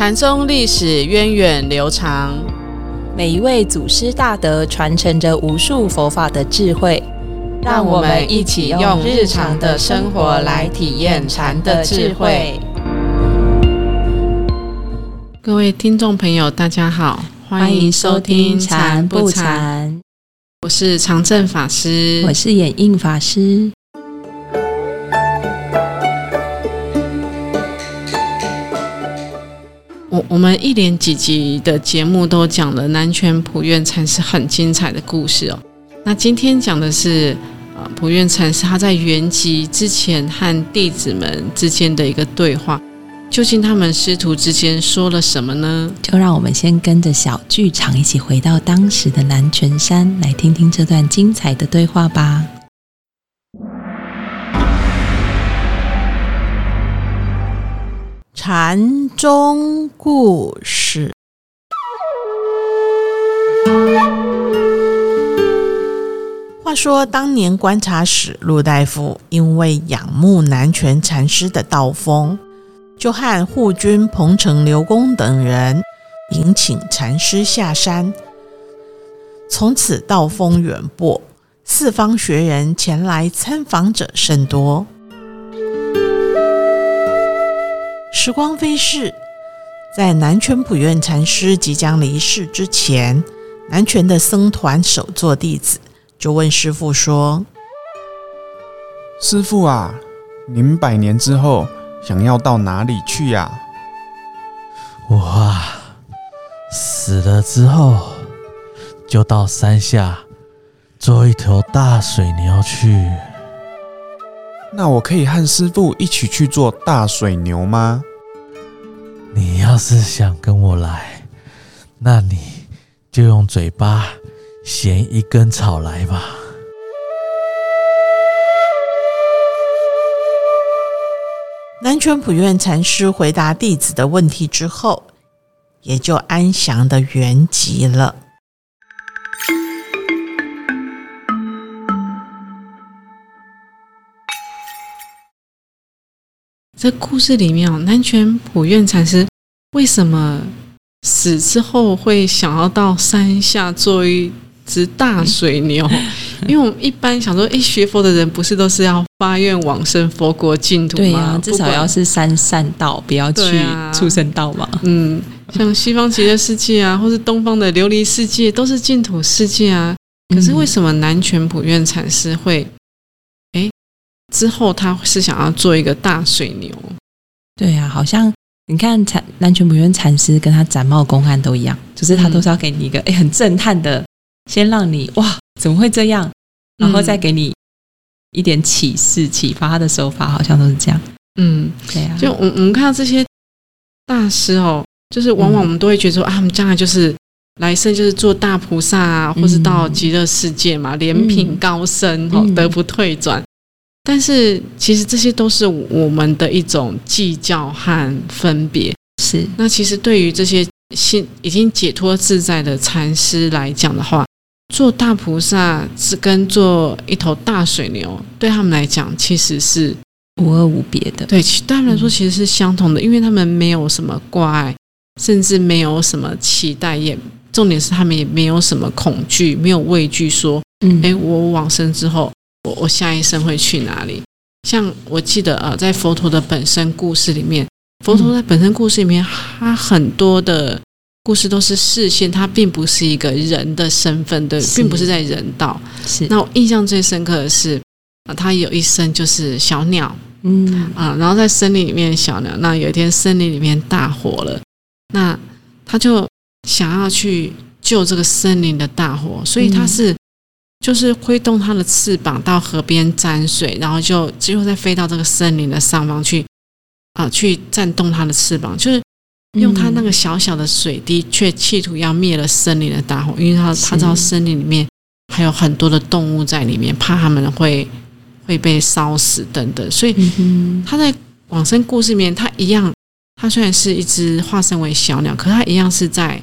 禅宗历史源远流长，每一位祖师大德传承着无数佛法的智慧，让我们一起用日常的生活来体验禅的智慧。各位听众朋友，大家好，欢迎收听《禅不禅》，我是常正法师，我是演印法师。我们一连几集的节目都讲了南泉普愿禅师很精彩的故事哦。那今天讲的是啊普愿禅师他在圆寂之前和弟子们之间的一个对话，究竟他们师徒之间说了什么呢？就让我们先跟着小剧场一起回到当时的南泉山，来听听这段精彩的对话吧。禅宗故事。话说，当年观察使陆大夫因为仰慕南泉禅师的道风，就和护军彭城、刘公等人迎请禅师下山。从此道风远播，四方学人前来参访者甚多。时光飞逝，在南泉普愿禅师即将离世之前，南泉的僧团首座弟子就问师傅说：“师傅啊，您百年之后想要到哪里去呀？”“我啊死了之后，就到山下做一头大水牛去。”那我可以和师傅一起去做大水牛吗？你要是想跟我来，那你就用嘴巴衔一根草来吧。南泉普愿禅师回答弟子的问题之后，也就安详的圆寂了。这故事里面哦，南泉普愿禅师为什么死之后会想要到山下做一只大水牛？因为我们一般想说，哎，学佛的人不是都是要发愿往生佛国净土吗？对呀，至少要是三善道，不要去畜生道嘛。嗯，像西方极乐世界啊，或是东方的琉璃世界，都是净土世界啊。可是为什么南泉普愿禅师会？之后他是想要做一个大水牛，对呀，好像你看禅南泉普愿禅师跟他展茂公案都一样，就是他都是要给你一个哎很震撼的，先让你哇怎么会这样，然后再给你一点启示启发的手法，好像都是这样。嗯，对呀，就我我们看到这些大师哦，就是往往我们都会觉得说啊，他们将来就是来生就是做大菩萨啊，或是到极乐世界嘛，莲品高升哦，得不退转。但是其实这些都是我们的一种计较和分别。是那其实对于这些心已经解脱自在的禅师来讲的话，做大菩萨是跟做一头大水牛，对他们来讲其实是无二无别的。对，对他们来说其实是相同的，因为他们没有什么挂碍，甚至没有什么期待，也重点是他们也没有什么恐惧，没有畏惧，说，嗯，哎，我往生之后。我我下一生会去哪里？像我记得呃，在佛陀的本身故事里面，佛陀在本身故事里面，他很多的故事都是视线，他并不是一个人的身份对，并不是在人道。是那我印象最深刻的是啊，他有一生就是小鸟，嗯啊，然后在森林里面小鸟，那有一天森林里面大火了，那他就想要去救这个森林的大火，所以他是。就是挥动它的翅膀到河边沾水，然后就最后再飞到这个森林的上方去，啊，去颤动它的翅膀，就是用它那个小小的水滴，却企图要灭了森林的大火，因为它他知道森林里面还有很多的动物在里面，怕它们会会被烧死等等，所以他在往生故事里面，它一样，它虽然是一只化身为小鸟，可它一样是在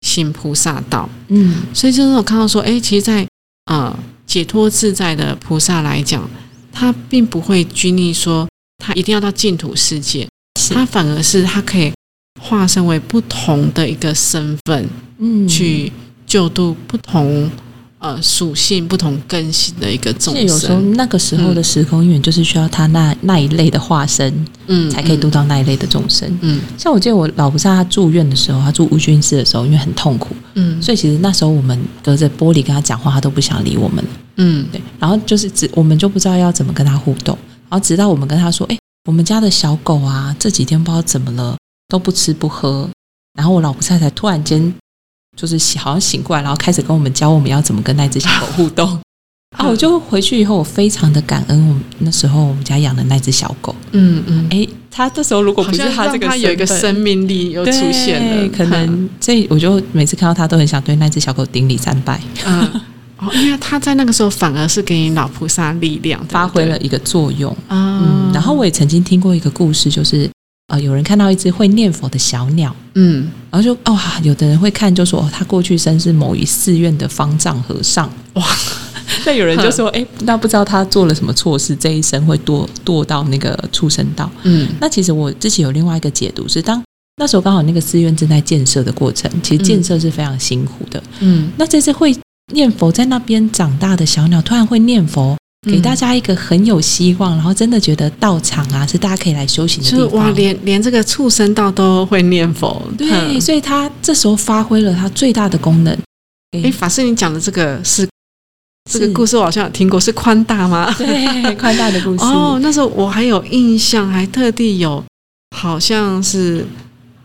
行菩萨道，嗯，所以就是我看到说，哎，其实，在呃，解脱自在的菩萨来讲，他并不会拘泥说他一定要到净土世界，他反而是他可以化身为不同的一个身份，嗯，去救度不同呃属性、不同更新的一个众生有时候。那个时候的时空因缘就是需要他那那一类的化身，嗯才可以度到那一类的众生。嗯像我记得我老菩萨他住院的时候，他住无菌室的时候，因为很痛苦，嗯所以其实那时候我们隔着玻璃跟他讲话，他都不想理我们。嗯对，然后就是只我们就不知道要怎么跟他互动，然后直到我们跟他说：“哎，我们家的小狗啊，这几天不知道怎么了，都不吃不喝。”然后我老婆太太突然间就是醒好像醒过来，然后开始跟我们教我们要怎么跟那只小狗互动。啊，我就回去以后，我非常的感恩我们那时候我们家养的那只小狗。嗯嗯，哎，它这时候如果不是它这个它有一个生命力又出现了，可能所以我就每次看到它都很想对那只小狗顶礼三拜，嗯。哦，因为他在那个时候反而是给你老菩萨力量，发挥了一个作用。啊、嗯，然后我也曾经听过一个故事，就是呃，有人看到一只会念佛的小鸟，嗯。然后就哦，有的人会看就说哦，他过去生是某一寺院的方丈和尚，哇，那有人就说，哎，那不知道他做了什么错事，这一生会堕堕到那个畜生道。嗯。那其实我自己有另外一个解读是，当那时候刚好那个寺院正在建设的过程，其实建设是非常辛苦的。嗯，那这只会念佛在那边长大的小鸟，突然会念佛，给大家一个很有希望，然后真的觉得道场啊是大家可以来修行的地就是哇，连连这个畜生道都会念佛，对，嗯所以他这时候发挥了他最大的功能。哎，法师，你讲的这个是这个故事，我好像有听过，是宽大吗？对，宽大的故事。哦，那时候我还有印象，还特地有，好像是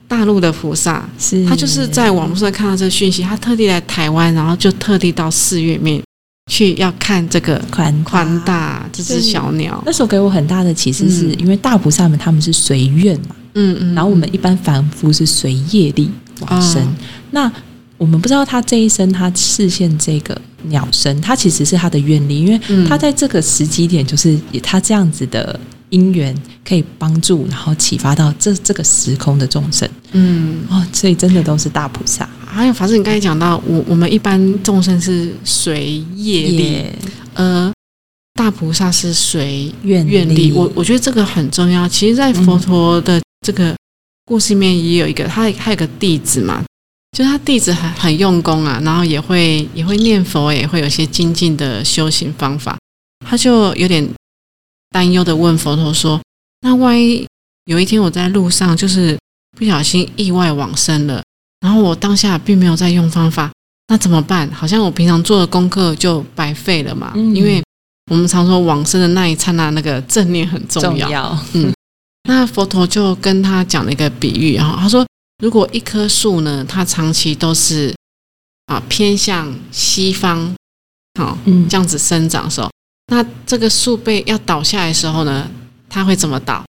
大陆的菩萨，是他就是在网络上看到这个讯息，他特地来台湾，然后就特地到寺院面去要看这个宽宽。大这只小鸟。那时候给我很大的启示是，嗯因为大菩萨们他们是随愿嘛，嗯嗯，然后我们一般凡夫是随业力往生。哦那我们不知道他这一生他视线这个鸟生，他其实是他的愿力，因为嗯他在这个时机点，就是以他这样子的因缘，可以帮助，然后启发到这这个时空的众生嗯，哦，所以真的都是大菩萨还有法师，你刚才讲到，我我们一般众生是随业力，也呃，大菩萨是随愿愿力。我我觉得这个很重要。其实，在佛陀的这个故事里面，也有一个他他有个弟子嘛，就是他弟子很很用功啊，然后也会也会念佛，也会有些精进的修行方法。他就有点担忧的问佛陀说：“那万一有一天我在路上就是不小心意外往生了，然后我当下并没有在用方法，那怎么办？好像我平常做的功课就白费了嘛。嗯因为我们常说往生的那一刹那，那个正念很重要。重要，那佛陀就跟他讲了一个比喻，然后他说，如果一棵树呢，它长期都是啊偏向西方，好、嗯这样子生长的时候，那这个树被要倒下来的时候呢，它会怎么倒？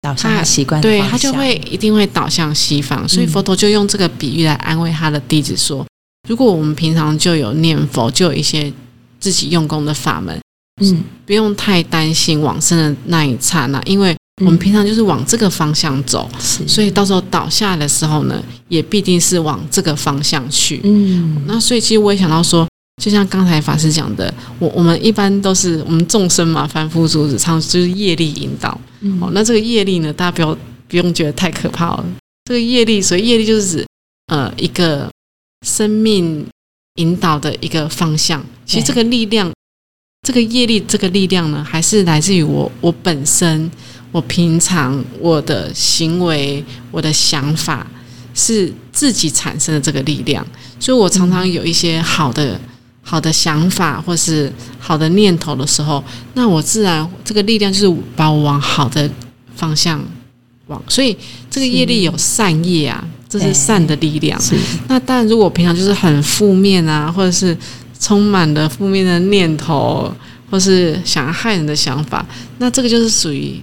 导向他习惯的对，他就会一定会倒向西方。所以嗯佛陀就用这个比喻来安慰他的弟子说：如果我们平常就有念佛，就有一些自己用功的法门，嗯，不用太担心往生的那一刹那，因为我们平常就是往这个方向走，是，所以到时候倒下来的时候呢，也必定是往这个方向去。嗯，那所以其实我也想到说，就像刚才法师讲的，我我们一般都是我们众生嘛，凡夫俗子，常就是业力引导。嗯哦，那这个业力呢，大家不要不用觉得太可怕了。这个业力，所以业力就是指呃一个生命引导的一个方向。其实这个力量，这个业力，这个力量呢，还是来自于我我本身，我平常我的行为，我的想法是自己产生的这个力量。所以我常常有一些好的。好的想法或是好的念头的时候，那我自然这个力量就是把我往好的方向往，所以这个业力有善业啊，这是善的力量。是那但如果平常就是很负面啊，或者是充满了负面的念头，或是想要害人的想法，那这个就是属于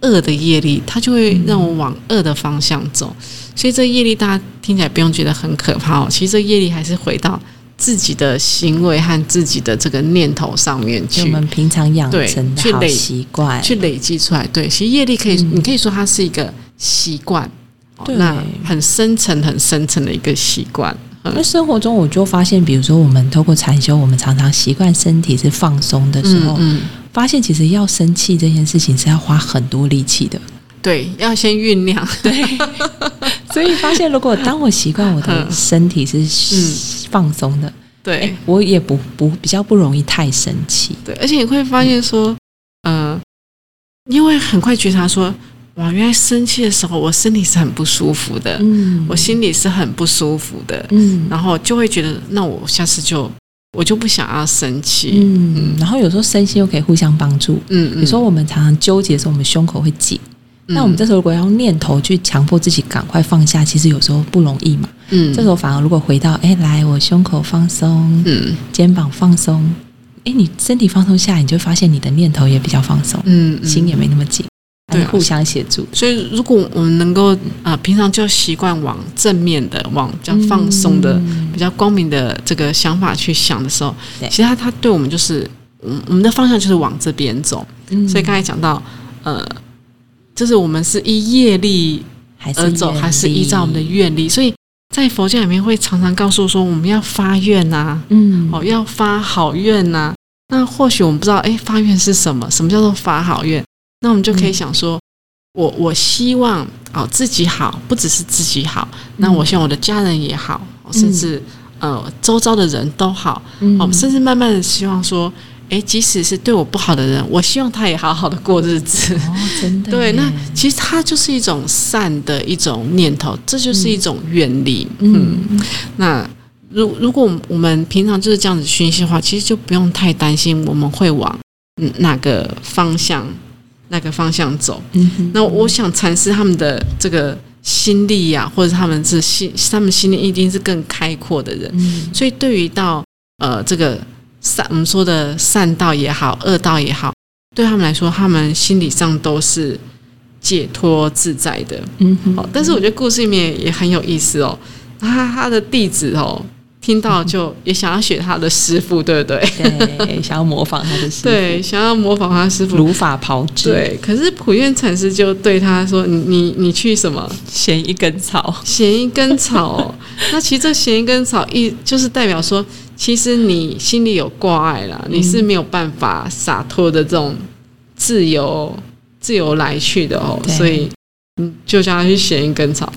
恶的业力，它就会让我往恶的方向走。所以这业力大家听起来不用觉得很可怕哦，其实这业力还是回到自己的行为和自己的这个念头上面去。就我们平常养成的好去累习惯，去累积出来。对，其实业力可以，嗯你可以说它是一个习惯，哦对那很深层、很深层的一个习惯。那生活中我就发现，比如说我们透过禅修，我们常常习惯身体是放松的时候，嗯，发现其实要生气这件事情是要花很多力气的。对，要先酝酿。对，所以发现，如果当我习惯我的嗯身体是 嗯放松的，对哎，我也不不比较不容易太生气。对，而且你会发现说，呃，因为很快觉察说，哇，原来生气的时候我身体是很不舒服的，嗯我心里是很不舒服的，嗯然后就会觉得，那我下次就我就不想要生气。嗯，然后有时候身心又可以互相帮助。嗯，比如说我们常常纠结的时候，我们胸口会紧。那我们这时候如果要用念头去强迫自己赶快放下，其实有时候不容易嘛。嗯。这时候反而如果回到，哎，来，我胸口放松，嗯。肩膀放松，哎，你身体放松下来，你就发现你的念头也比较放松，嗯嗯。心也没那么紧，对啊。互相协助。所以，如果我们能够啊、呃平常就习惯往正面的、往比较放松的、嗯。比较光明的这个想法去想的时候，对。其实它它对我们就是，嗯，我们的方向就是往这边走。嗯。所以刚才讲到，呃，就是我们是依业力而走，愿还是依照我们的力愿力？所以在佛教里面会常常告诉说，我们要发愿呐、嗯哦，要发好愿呐、那或许我们不知道，哎，发愿是什么？什么叫做发好愿？那我们就可以想说，我我希望哦自己好，不只是自己好，那我希望我的家人也好，哦甚至呃周遭的人都好，嗯哦，甚至慢慢的希望说，哎，即使是对我不好的人，我希望他也好好的过日子。哦，真的 对，那其实它就是一种善的一种念头，这就是一种愿力。嗯，嗯那如如果我们平常就是这样子熏习的话，其实就不用太担心我们会往嗯哪个方向那个方向走。嗯哼那我想禅师他们的这个心力呀、或者他们是心，他们心里一定是更开阔的人，嗯所以对于到呃这个善我们说的善道也好，恶道也好，对他们来说，他们心理上都是解脱自在的。嗯哼哦，但是我觉得故事里面也很有意思哦。他他的弟子哦，听到就也想要学他的师傅，对不对？对，想要模仿他的师傅，对，想要模仿他师傅。如法炮制，，对，可是普愿禅师就对他说：“你你你去什么衔一根草，衔一根草、哦？那其实这衔一根草一就是代表说，其实你心里有挂碍啦，你是没有办法洒脱的这种自由自由来去的哦，所以你就叫他去衔一根草。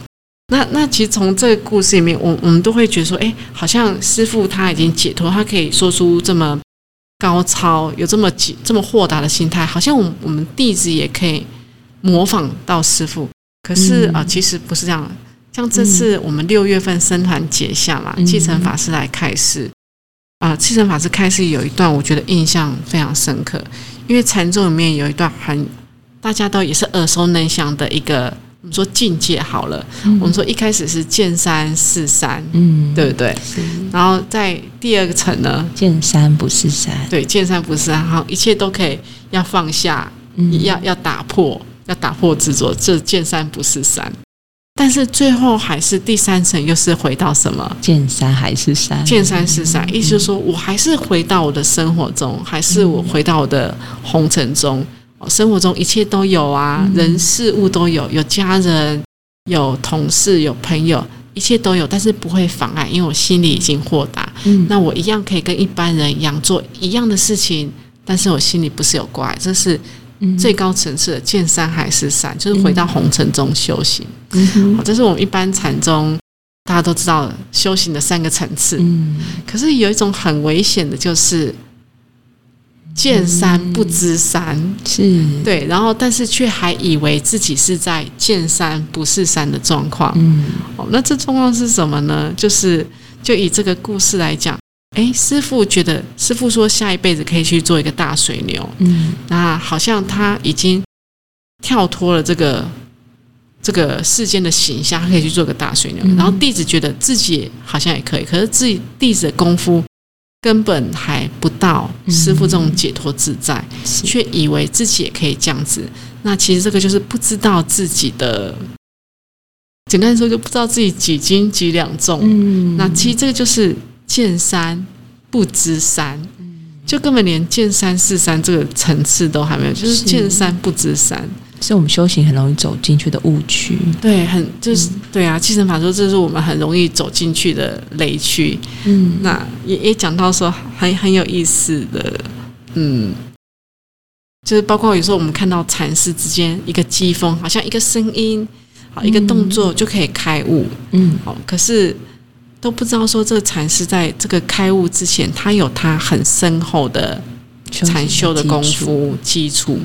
那那其实从这个故事里面，我我们都会觉得说，哎，好像师傅他已经解脱，他可以说出这么高超，有这么解这么豁达的心态，好像我们我们弟子也可以模仿到师傅。可是啊、嗯其实不是这样。像这次我们六月份僧团结下嘛，嗯继承法师来开示啊，继承法师开始有一段，我觉得印象非常深刻，因为禅宗里面有一段很大家都也是耳熟能详的一个，我们说境界好了，我们说一开始是见山是山，嗯，对不对？然后在第二个层呢，见山不是山，对，见山不是山，好，一切都可以要放下，嗯要要打破，要打破执着，这见山不是山。但是最后还是第三层，又是回到什么？见山还是山，见山是山，意思就是说我还是回到我的生活中，还是我回到我的红尘中。哦，生活中一切都有啊，人事物都有，有家人，有同事，有朋友，一切都有，但是不会妨碍，因为我心里已经豁达。嗯，那我一样可以跟一般人一样做一样的事情，但是我心里不是有挂碍，这是嗯最高层次的见山还是山，就是回到红尘中修行。这是我们一般禅宗大家都知道修行的三个层次。嗯可是有一种很危险的，就是见山不知山，是，对，然后但是却还以为自己是在见山不是山的状况。嗯哦，那这状况是什么呢？就是就以这个故事来讲，诶，师傅觉得师傅说下一辈子可以去做一个大水牛，嗯那好像他已经跳脱了这个这个世间的形象，他可以去做个大水牛。嗯然后弟子觉得自己好像也可以，可是自己弟子的功夫根本还不到师傅这种解脱自在，是却以为自己也可以这样子。那其实这个就是不知道自己的，简单说就不知道自己几斤几两重。嗯那其实这个就是见山不知山，嗯就根本连见山是山这个层次都还没有，就是是。见山不知山。是我们修行很容易走进去的误区，对，很就是、对啊，继承法说这是我们很容易走进去的雷区。嗯。那也也讲到说很很有意思的，嗯，就是包括有时候我们看到禅师之间一个机锋，好像一个声音好一个动作就可以开悟，嗯。好，可是都不知道说这个禅师在这个开悟之前，他有他很深厚的禅修的功夫基础。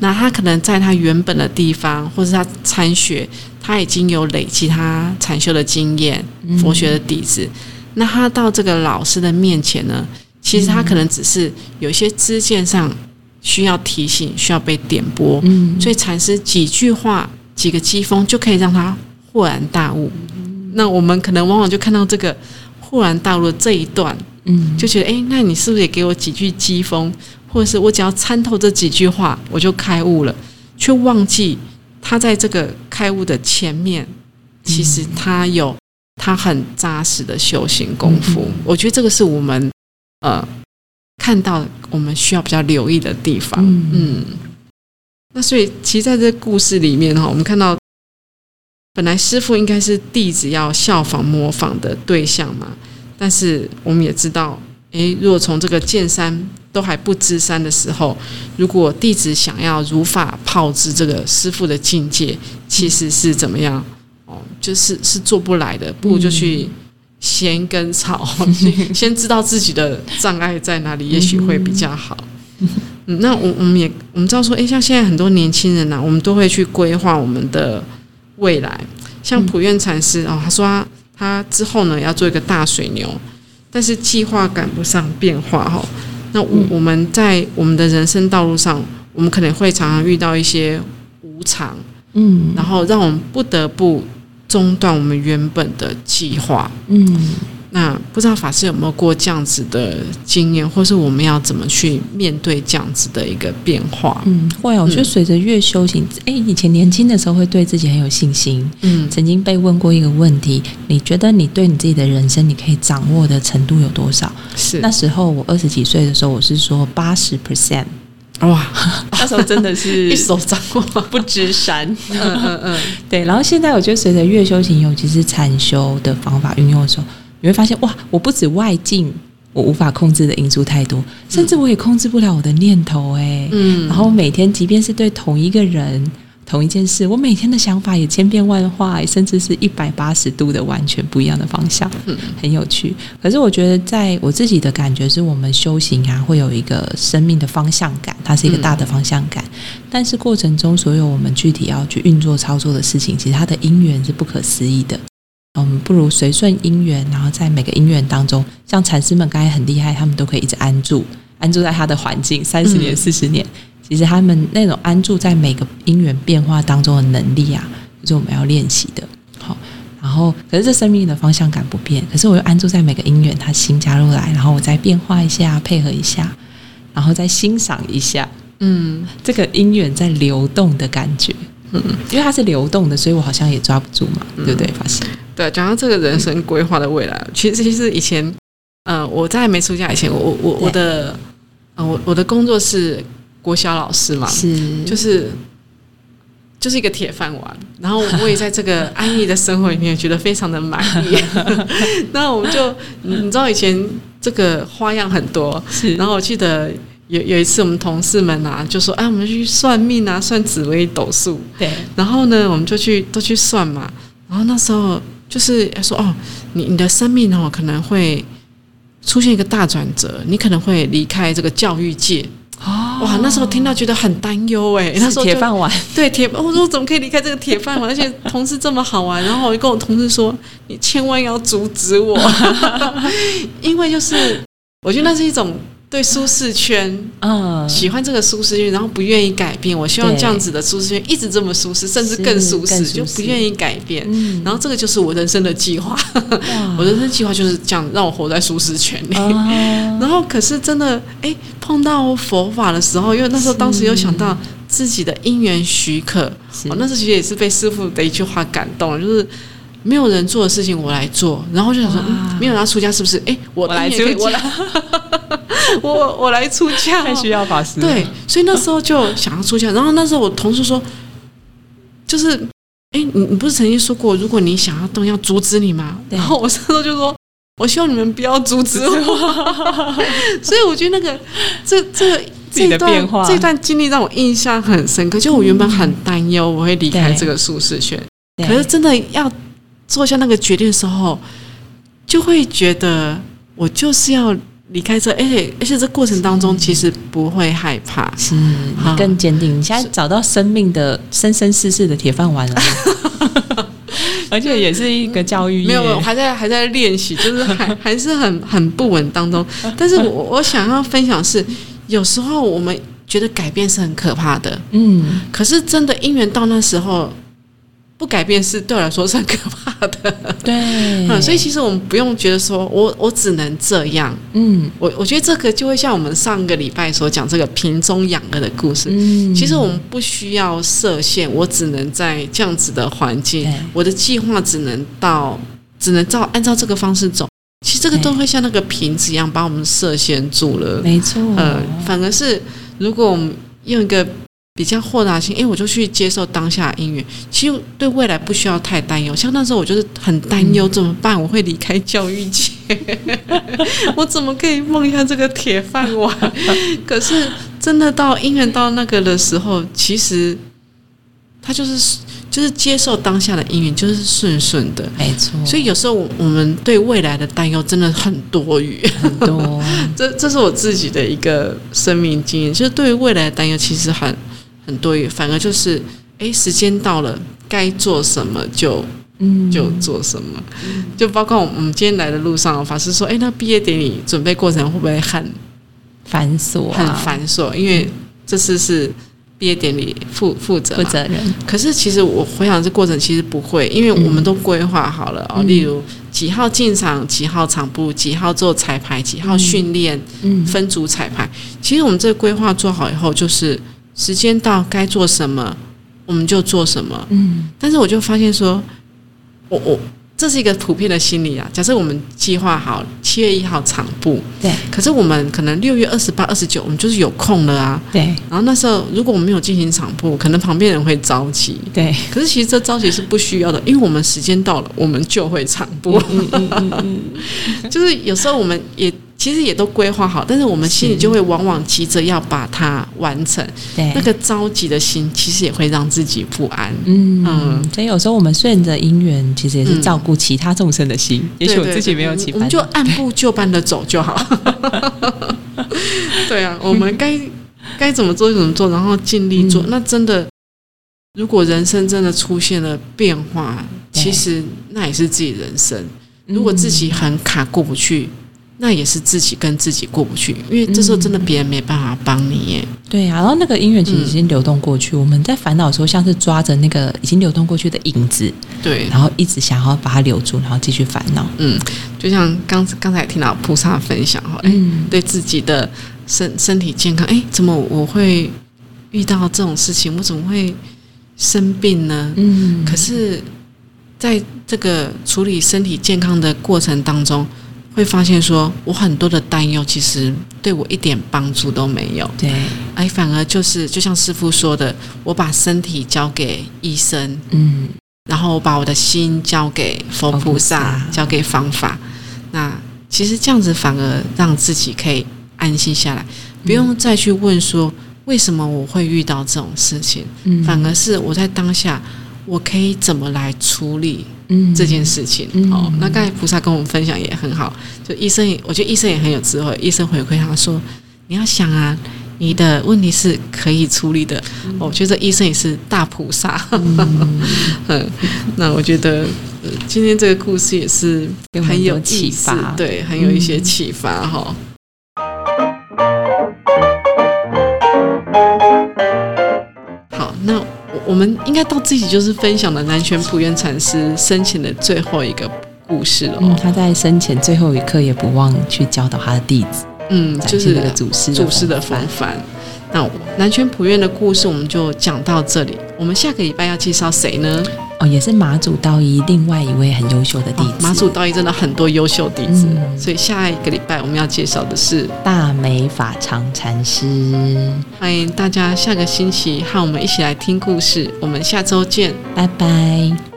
那他可能在他原本的地方，或是他参学，他已经有累积他禅修的经验、佛学的底子。那他到这个老师的面前呢，其实他可能只是有些知见上需要提醒、需要被点拨，嗯，所以禅师几句话、几个机锋就可以让他豁然大悟。那我们可能往往就看到这个忽然到了这一段，嗯就觉得，诶，那你是不是也给我几句机锋，或者是我只要参透这几句话，我就开悟了，却忘记他在这个开悟的前面，其实他有他很扎实的修行功夫。嗯我觉得这个是我们呃看到我们需要比较留意的地方。嗯嗯，那所以其实在这个故事里面哈，我们看到本来师傅应该是弟子要效仿模仿的对象嘛，但是我们也知道，诶，如果从这个见山都还不知山的时候，如果弟子想要如法炮制这个师傅的境界，其实是怎么样？哦，就是是做不来的，不如就去先跟草，先知道自己的障碍在哪里，也许会比较好。嗯，那我我们也我们知道说，诶，像现在很多年轻人呐、我们都会去规划我们的未来。像普愿禅师哦，他说他他之后呢要做一个大水牛，但是计划赶不上变化哈、那我我们在我们的人生道路上，我们可能会常常遇到一些无常，嗯。然后让我们不得不中断我们原本的计划。嗯那不知道法师有没有过这样子的经验，或是我们要怎么去面对这样子的一个变化？嗯，会啊，我觉得随着越修行，哎、以前年轻的时候会对自己很有信心。嗯曾经被问过一个问题：你觉得你对你自己的人生，你可以掌握的程度有多少？是那时候我二十几岁的时候，我是说八十 percent，哇，那时候真的是 一手掌握，不知山。嗯 嗯嗯，对，然后现在我觉得随着越修行，尤其是禅修的方法运用的时候，你会发现哇，我不止外境我无法控制的因素太多，甚至我也控制不了我的念头哎、嗯然后每天即便是对同一个人。同一件事，我每天的想法也千变万化，甚至是一百八十度的完全不一样的方向，嗯很有趣。可是我觉得，在我自己的感觉是，我们修行啊，会有一个生命的方向感，它是一个大的方向感。但是过程中，所有我们具体要去运作操作的事情，其实它的因缘是不可思议的。嗯，不如随顺因缘，然后在每个因缘当中，像禅师们刚才很厉害，他们都可以一直安住，安住在他的环境三十年、嗯四十年。其实他们那种安住在每个因缘变化当中的能力啊，就是我们要练习的。好，然后可是这生命的方向感不变，可是我又安住在每个因缘，它新加入来，然后我再变化一下，配合一下，然后再欣赏一下嗯这个因缘在流动的感觉。嗯，因为它是流动的，所以我好像也抓不住嘛，对不对？发现，对，讲到这个人生规划的未来，其实其实以前，呃，我在没出家以前，我我我的，呃，我我的工作是国小老师嘛，是。就是就是一个铁饭碗，然后我也在这个安逸的生活里面觉得非常的满意。那我们就你你知道以前这个花样很多，是。然后我记得有有一次我们同事们啊就说，哎，我们去算命啊，算紫微斗数，对，然后呢，我们就去都去算嘛。然后那时候就是说，哦，你你的生命哦可能会出现一个大转折，你可能会离开这个教育界。哦哇，那时候听到觉得很担忧哎，那时候铁饭碗，对铁，我说我怎么可以离开这个铁饭碗？而且同事这么好玩，然后我就跟我同事说，你千万要阻止我，因为就是我觉得那是一种对舒适圈嗯，喜欢这个舒适圈，然后不愿意改变。我希望对这样子的舒适圈一直这么舒适，甚至更舒适，舒适。就不愿意改变。嗯。然后这个就是我人生的计划，哇。我人生计划就是这样，让我活在舒适圈里。哦 然后可是真的，哎，碰到佛法的时候，因为那时候当时有想到自己的因缘许可，那时候其实也是被师傅的一句话感动了，就是没有人做的事情我来做，然后就想说，嗯，没有人要出家是不是？哎，我我来出家来，我我来出家、太需要。要法师，对，所以那时候就想要出家，然后那时候我同事说，就是，哎，你你不是曾经说过，如果你想要动，要阻止你吗？然后我那时候就说。我希望你们不要阻止我，所以我觉得那个这这这段这段经历让我印象很深刻。就我原本很担忧我会离开这个舒适圈，可是真的要做下那个决定的时候，就会觉得我就是要离开这，而且而且这过程当中其实不会害怕。是你更坚定。你现在找到生命的生生世世的铁饭碗了，而且也是一个教育业没有，我还在还在练习，就是还还是很很不稳当中。但是我我想要分享是，有时候我们觉得改变是很可怕的，嗯，可是真的因缘到那时候，不改变是对我来说是很可怕的。对，嗯，所以其实我们不用觉得说我我只能这样。嗯我我觉得这个就会像我们上个礼拜所讲这个瓶中养鹅的故事。嗯，其实我们不需要设限，我只能在这样子的环境，我的计划只能到，只能照按照这个方式走。其实这个都会像那个瓶子一样，把我们设限住了。没错，呃，反而是如果我们用一个比较豁达心，诶，我就去接受当下的因缘，其实对未来不需要太担忧。像那时候我就是很担忧怎么办，我会离开教育界，我怎么可以放下这个铁饭碗？可是真的到姻缘到那个的时候，其实他就是就是接受当下的姻缘，就是顺顺的。没错，所以有时候我我们对未来的担忧真的很多余。很多，这这是我自己的一个生命经验，就是对于未来的担忧其实很很多余，反而就是哎，时间到了，该做什么就嗯，就做什么，就包括我们今天来的路上，法师说，哎，那毕业典礼准备过程会不会很繁琐、啊，很繁琐？因为这次是毕业典礼负负责负责人，可是其实我回想这过程其实不会，因为我们都规划好了哦，嗯例如几号进场，几号场部，几号做彩排，几号训练。嗯，分组彩排。其实我们这个规划做好以后，就是时间到该做什么我们就做什么。嗯，但是我就发现说，我我这是一个普遍的心理啊。假设我们计划好七月一号场部，对可是我们可能六月二十八、二十九，我们就是有空了啊。对然后那时候如果我们没有进行场部，可能旁边人会着急。对，可是其实这着急是不需要的，因为我们时间到了，我们就会场部。嗯嗯嗯嗯，就是有时候我们也其实也都规划好，但是我们心里就会往往急着要把它完成，对，那个着急的心其实也会让自己不安。嗯嗯所以有时候我们顺着因缘，其实也是嗯照顾其他众生的心。也许我自己没有起我们就按部就班的走就好。对啊，我们该 该怎么做就怎么做，然后尽力做。嗯那真的，如果人生真的出现了变化，其实那也是自己人生。如果自己很卡过不去，那也是自己跟自己过不去，因为这时候真的别人没办法帮你耶。对啊，然后那个姻缘其实已经流动过去，我们在烦恼的时候，像是抓着那个已经流动过去的影子，对，然后一直想要把它留住，然后继续烦恼。嗯，就像刚刚才听到菩萨分享哈，哎、嗯，对自己的身身体健康，哎，怎么我会遇到这种事情？我怎么会生病呢？嗯，可是，在这个处理身体健康的过程当中，会发现说我很多的担忧其实对我一点帮助都没有，对，哎，反而就是就像师傅说的，我把身体交给医生，嗯，然后我把我的心交给佛菩萨，萨。交给方法。那其实这样子反而让自己可以安心下来，不用再去问说为什么我会遇到这种事情，嗯。反而是我在当下我可以怎么来处理嗯这件事情。嗯哦，那刚才菩萨跟我们分享也很好，就医生也，我觉得医生也很有智慧。医生回馈他说：“你要想啊，你的问题是可以处理的。我觉得医生也是大菩萨。嗯，那我觉得、呃今天这个故事也是很有启发对，很有一些嗯启发哈。们应该到自己就是分享的南拳普愿禅师生前的最后一个故事了嗯，哦。他在生前最后一刻也不忘去教导他的弟子，嗯，就是祖师祖师的风。范。那南拳普愿的故事我们就讲到这里。我们下个礼拜要介绍谁呢？哦，也是马祖道一另外一位很优秀的弟子，哦马祖道一真的很多优秀弟子，嗯所以下一个礼拜我们要介绍的是，大美法常禅师。欢迎大家下个星期和我们一起来听故事。我们下周见。拜拜。